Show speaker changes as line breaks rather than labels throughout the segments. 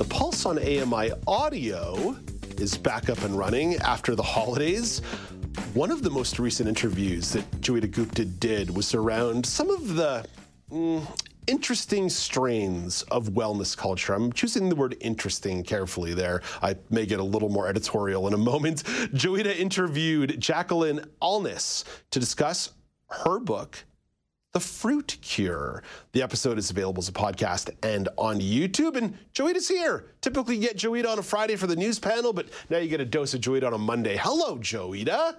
The Pulse on AMI Audio is back up and running after the holidays. One of the most recent interviews that Joeita Gupta did was around some of the mm, interesting strains of wellness culture. I'm choosing the word interesting carefully there. I may get a little more editorial in a moment. Joeita interviewed Jacqueline Alnes to discuss her book, the Fruit Cure. The episode is available as a podcast and on YouTube. And Joeita's here. Typically, you get Joeita on a Friday for the news panel, but now you get a dose of Joeita on a Monday. Hello, Joeita.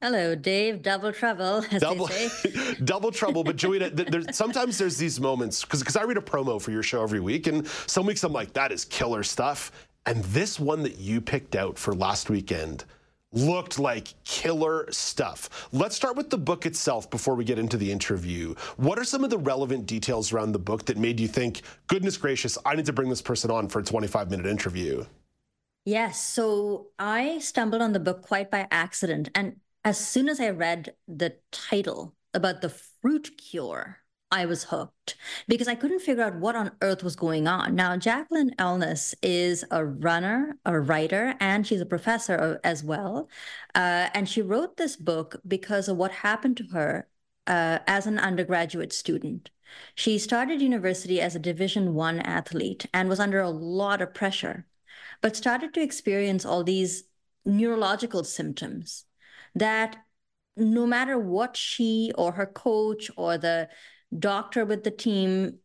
Hello, Dave. Double trouble, as
double,
they say.
double trouble. But Joeita, th- there's, sometimes there's these moments because I read a promo for your show every week, and some weeks I'm like, that is killer stuff. And this one that you picked out for last weekend looked like killer stuff. Let's start with the book itself before we get into the interview. What are some of the relevant details around the book that made you think, goodness gracious, I need to bring this person on for a 25 minute interview?
Yes. So I stumbled on the book quite by accident. And as soon as I read the title about the fruit cure, I was hooked because I couldn't figure out what on earth was going on. Now, Jacqueline Alnes is a runner, a writer, and she's a professor as well. Uh, and she wrote this book because of what happened to her uh, as an undergraduate student. She started university as a Division One athlete and was under a lot of pressure, but started to experience all these neurological symptoms that no matter what she or her coach or the doctor with the team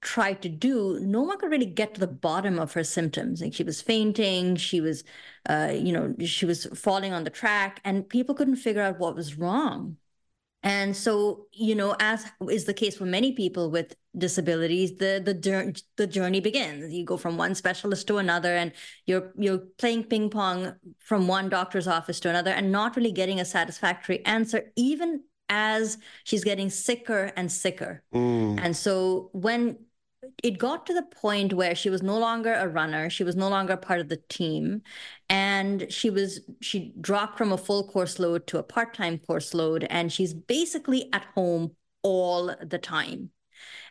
tried to do, no one could really get to the bottom of her symptoms. Like she was fainting, she was, uh, you know, she was falling on the track, and people couldn't figure out what was wrong. And so, you know, as is the case for many people with disabilities, the the the journey begins. You go from one specialist to another, and you're you're playing ping pong from one doctor's office to another, and not really getting a satisfactory answer, even as she's getting sicker and sicker. Mm. And so when it got to the point where she was no longer a runner she was no longer part of the team and she was she dropped from a full course load to a part-time course load and she's basically at home all the time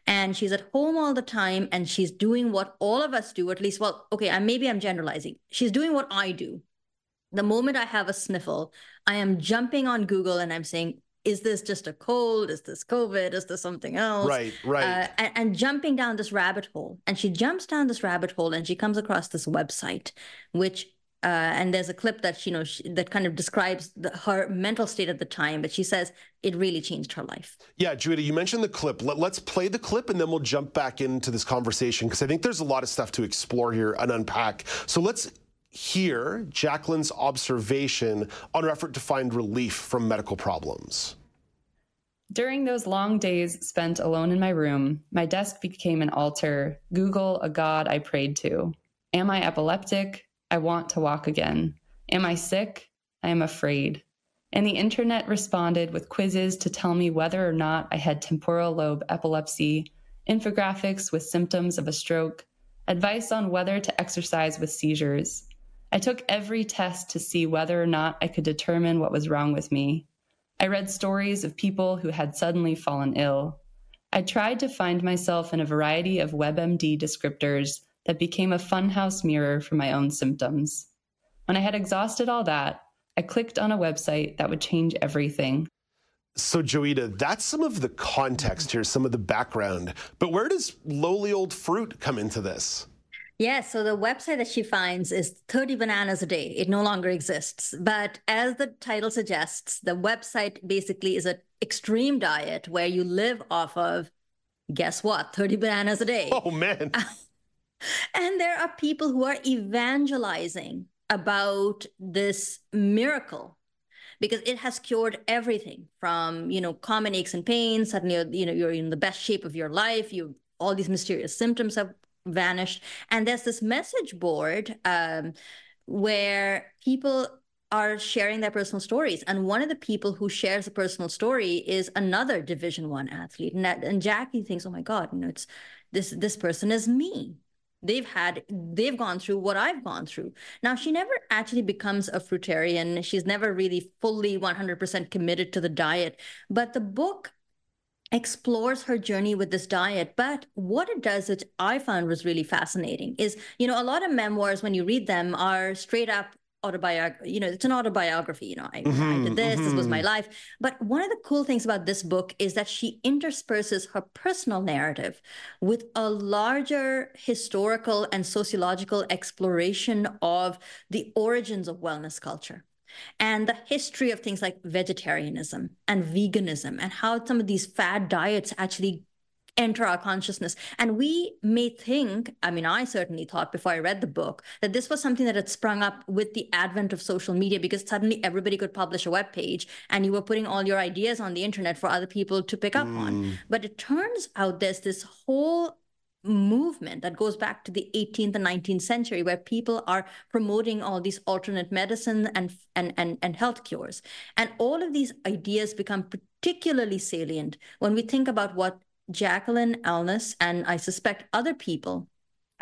and she's at home all the time and she's doing what all of us do at least well okay I, maybe i'm generalizing she's doing what i do the moment i have a sniffle i am jumping on google and i'm saying is this just a cold? Is this COVID? Is this something else?
Right, right. Uh,
and, and, jumping down this rabbit hole. And she jumps down this rabbit hole and she comes across this website, which, uh, and there's a clip that, you know, she, that kind of describes the, her mental state at the time, but she says it really changed her life.
Yeah, Joeita, you mentioned the clip. Let, let's play the clip and then we'll jump back into this conversation because I think there's a lot of stuff to explore here and unpack. So let's hear Jacqueline's observation on her effort to find relief from medical problems.
During those long days spent alone in my room, my desk became an altar, Google a god I prayed to. Am I epileptic? I want to walk again. Am I sick? I am afraid. And the internet responded with quizzes to tell me whether or not I had temporal lobe epilepsy, infographics with symptoms of a stroke, advice on whether to exercise with seizures. I took every test to see whether or not I could determine what was wrong with me. I read stories of people who had suddenly fallen ill. I tried to find myself in a variety of WebMD descriptors that became a funhouse mirror for my own symptoms. When I had exhausted all that, I clicked on a website that would change everything.
So, Joeita, that's some of the context here, some of the background. But where does lowly old fruit come into this?
Yeah, so the website that she finds is 30 bananas a day. It no longer exists. But as the title suggests, the website basically is an extreme diet where you live off of, guess what, 30 bananas a day.
Oh, man.
and there are people who are evangelizing about this miracle because it has cured everything from you know common aches and pains suddenly you know you're in the best shape of your life you all these mysterious symptoms have vanished. And there's this message board um, where people are sharing their personal stories. And one of the people who shares a personal story is another division one athlete. And, that, and jackie thinks oh my god you know it's this this person is me. They've had they've gone through what i've gone through. Now she never actually becomes a fruitarian. She's never really fully 100% committed to the diet. But the book explores her journey with this diet but what it does which i found was really fascinating is you know a lot of memoirs when you read them are straight up autobiography you know it's an autobiography you know I, mm-hmm, I did this mm-hmm. this was my mm-hmm. life but one of the cool things about this book is that she intersperses her personal narrative with a larger historical and sociological exploration of the origins of wellness culture and the history of things like vegetarianism and veganism and how some of these fad diets actually enter our consciousness. And we may think, I mean, I certainly thought before I read the book that this was something that had sprung up with the advent of social media because suddenly everybody could publish a web page and you were putting all your ideas on the internet for other people to pick up mm. on. But it turns out there's this whole movement that goes back to the 18th and 19th century where people are promoting all these alternate medicine and and and, and health cures. And all of these ideas become particularly salient when we think about what Jacqueline Alnes, and I suspect other people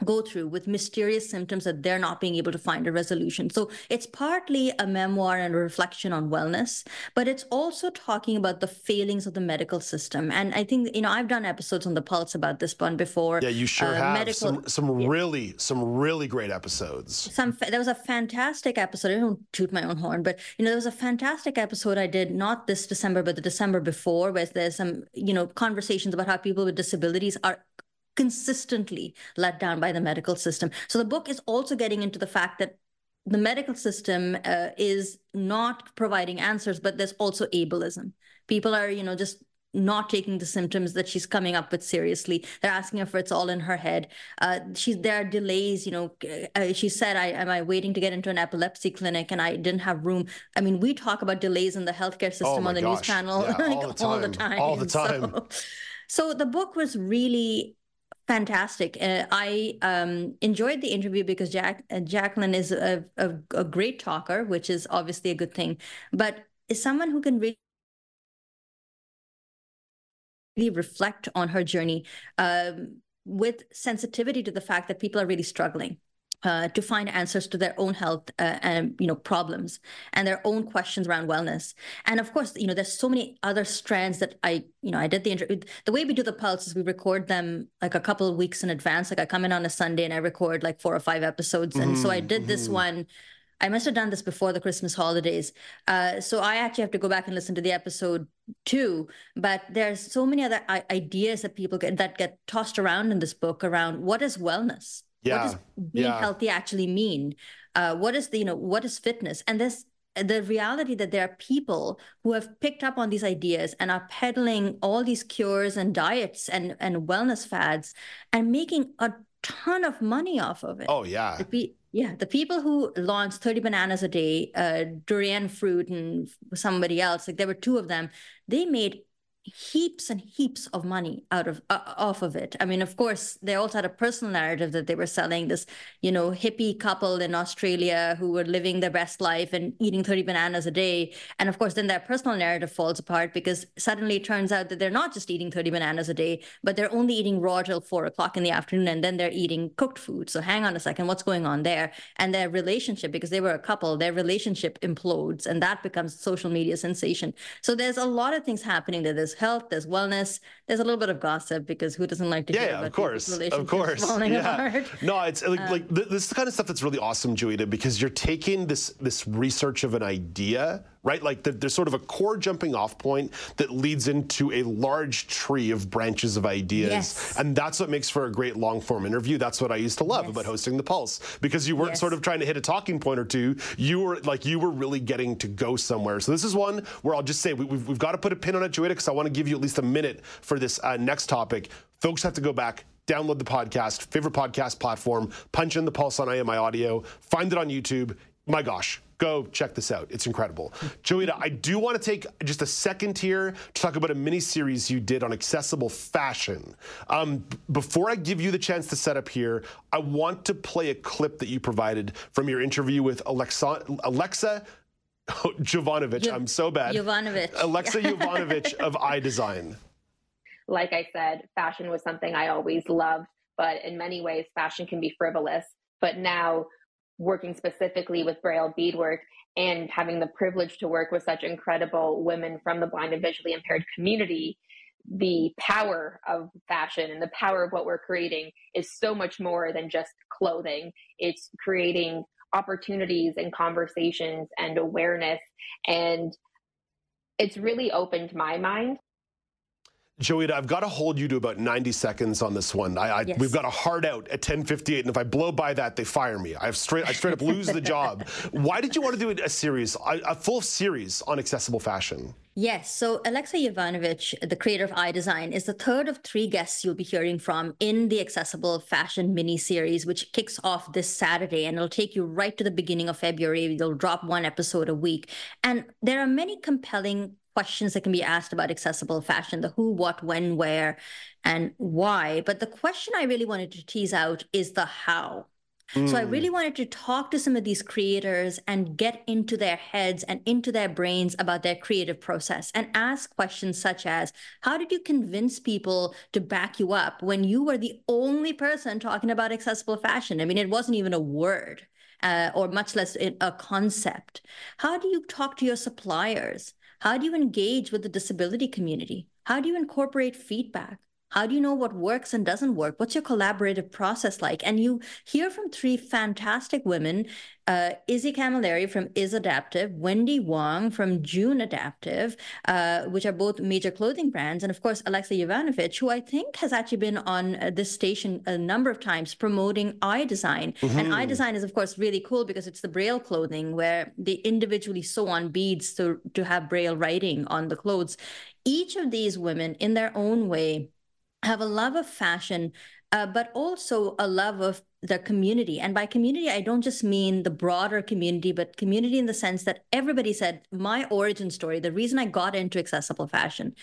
go through with mysterious symptoms that they're not being able to find a resolution. So it's partly a memoir and a reflection on wellness, but it's also talking about the failings of the medical system. And I think, you know, I've done episodes on the Pulse about this one before.
Yeah, you sure uh, have. Medical, some some yeah. really, some really great episodes.
Some There was a fantastic episode. I don't toot my own horn, but, you know, there was a fantastic episode I did, not this December, but the December before, where there's some, you know, conversations about how people with disabilities are consistently let down by the medical system. So the book is also getting into the fact that the medical system uh, is not providing answers, but there's also ableism. People are, you know, just not taking the symptoms that she's coming up with seriously. They're asking her if it's all in her head. Uh, she's there are delays. You know, uh, she said, "I am I waiting to get into an epilepsy clinic and I didn't have room." I mean, we talk about delays in the healthcare system
oh
on the
gosh.
news channel
yeah,
like,
all, the all, the time.
All
the time.
So, so the book was really Fantastic. Uh, I um, enjoyed the interview because Jack uh, Jacqueline is a, a, a, great talker, which is obviously a good thing, but is someone who can really reflect on her journey um, with sensitivity to the fact that people are really struggling uh, to find answers to their own health uh, and you know problems and their own questions around wellness and of course you know there's so many other strands that i you know i did the interview the way we do the pulse is we record them like a couple of weeks in advance like i come in on a sunday and i record like four or five episodes and mm-hmm. so i did mm-hmm. this one I must have done this before the Christmas holidays. Uh, so I actually have to go back and listen to the episode too. But there's so many other ideas that people get that get tossed around in this book around what is wellness?
Yeah.
What does being
yeah.
healthy actually mean? Uh, what is the, you know, what is fitness? And this the reality that there are people who have picked up on these ideas and are peddling all these cures and diets and, and wellness fads and making a ton of money off of it.
Oh yeah.
Yeah, the people who launched 30 bananas a day, uh, Durianrider and somebody else, like there were two of them, they made heaps and heaps of money out of uh, off of it. I mean, of course, they also had a personal narrative that they were selling this, you know, hippie couple in Australia who were living their best life and eating 30 bananas a day. And of course, then their personal narrative falls apart because suddenly it turns out that they're not just eating 30 bananas a day, but they're only eating raw till four o'clock in the afternoon and then they're eating cooked food. So hang on a second, what's going on there? And their relationship, because they were a couple, their relationship implodes and that becomes social media sensation. So there's a lot of things happening that is health, there's wellness, there's a little bit of gossip because who doesn't like to
yeah,
hear
yeah,
about
of course,
of
course,
falling
yeah.
apart?
No, it's like, um, like this is the kind of stuff that's really awesome, Joeita, because you're taking this this research of an idea right? Like there's sort of a core jumping off point that leads into a large tree of branches of ideas.
Yes.
And that's what makes for a great long form interview. That's what I used to love
yes.
about hosting the Pulse because you weren't
yes.
sort of trying to hit a talking point or two. You were like, you were really getting to go somewhere. So this is one where I'll just say we, have we've got to put a pin on it, Joeita, because I want to give you at least a minute for this uh, next topic. Folks have to go back download the podcast, favorite podcast platform, punch in the pulse on AMI audio, find it on YouTube. My gosh, Go check this out. It's incredible. Joeita, I do want to take just a second here to talk about a mini series you did on accessible fashion. Um, before I give you the chance to set up here, I want to play a clip that you provided from your interview with Alexa, Alexa Jovanovic. I'm so bad.
Jovanovic.
Alexa Jovanovic of Aille Design.
Like I said, fashion was something I always loved, but in many ways, fashion can be frivolous. But now working specifically with Braille beadwork and having the privilege to work with such incredible women from the blind and visually impaired community, the power of fashion and the power of what we're creating is so much more than just clothing. It's creating opportunities and conversations and awareness. And it's really opened my mind
Joeita, I've got to hold you to about 90 seconds on this one. I, I yes. We've got a hard out at 10:58, and if I blow by that, they fire me. I straight, I straight up lose the job. Why did you want to do a series, a, a full series on accessible fashion?
Yes. So Alexa Jovanovic, the creator of Aille Design, is the third of three guests you'll be hearing from in the Accessible Fashion mini series, which kicks off this Saturday and it'll take you right to the beginning of February. They'll drop one episode a week. And there are many compelling questions that can be asked about accessible fashion the who, what, when, where, and why. But the question I really wanted to tease out is the how. Mm. So I really hmm. wanted to talk to some of these creators and get into their heads and into their brains about their creative process and ask questions such as how did you convince people to back you up when you were the only person talking about accessible fashion? I mean, it wasn't even a word. Uh, or much less a concept. How do you talk to your suppliers? How do you engage with the disability community? How do you incorporate feedback? How do you know what works and doesn't work? What's your collaborative process like? And you hear from three fantastic women uh, Izzy Camilleri from IZ Adaptive, Wendy Wong from June Adaptive, uh, which are both major clothing brands, and of course, Alexa Jovanovic, who I think has actually been on uh, this station a number of times promoting Aille Design. Mm-hmm. And Design is, of course, really cool because it's the Braille clothing where they individually sew on beads to, to have Braille writing on the clothes. Each of these women, in their own way, have a love of fashion, uh, but also a love of the community. And by community, I don't just mean the broader community, but community in the sense that everybody said my origin story, the reason I got into accessible fashion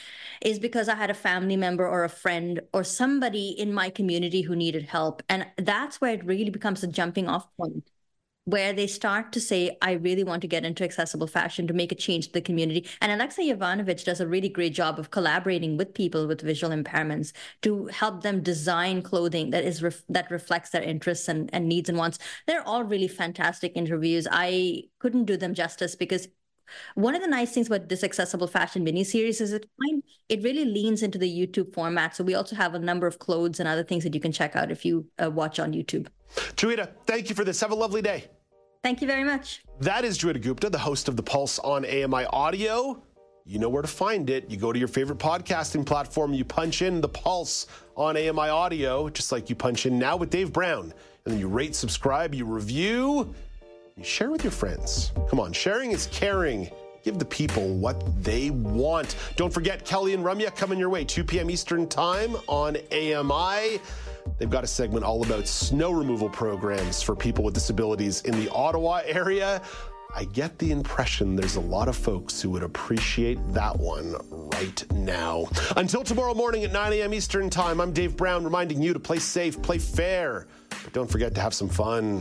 is because I had a family member or a friend or somebody in my community who needed help. And that's where it really becomes a jumping off point where they start to say, I really want to get into accessible fashion to make a change to the community. And Alexa Jovanovic does a really great job of collaborating with people with visual impairments to help them design clothing that is ref- that reflects their interests and, and needs and wants. They're all really fantastic interviews. I couldn't do them justice because one of the nice things about this accessible fashion mini series is it it really leans into the YouTube format. So we also have a number of clothes and other things that you can check out if you uh, watch on YouTube.
Joeita, thank you for this. Have a lovely day.
Thank you very much.
That is Joeita Gupta, the host of The Pulse on AMI Audio. You know where to find it. You go to your favorite podcasting platform, you punch in The Pulse on AMI Audio, just like you punch in Now with Dave Brown. And then you rate, subscribe, you review, you share with your friends. Come on, sharing is caring. Give the people what they want. Don't forget Kelly and Ramya coming your way, 2 p.m. Eastern Time on AMI. They've got a segment all about snow removal programs for people with disabilities in the Ottawa area. I get the impression there's a lot of folks who would appreciate that one right now. Until tomorrow morning at 9 a.m. Eastern Time, I'm Dave Brown reminding you to play safe, play fair, but don't forget to have some fun.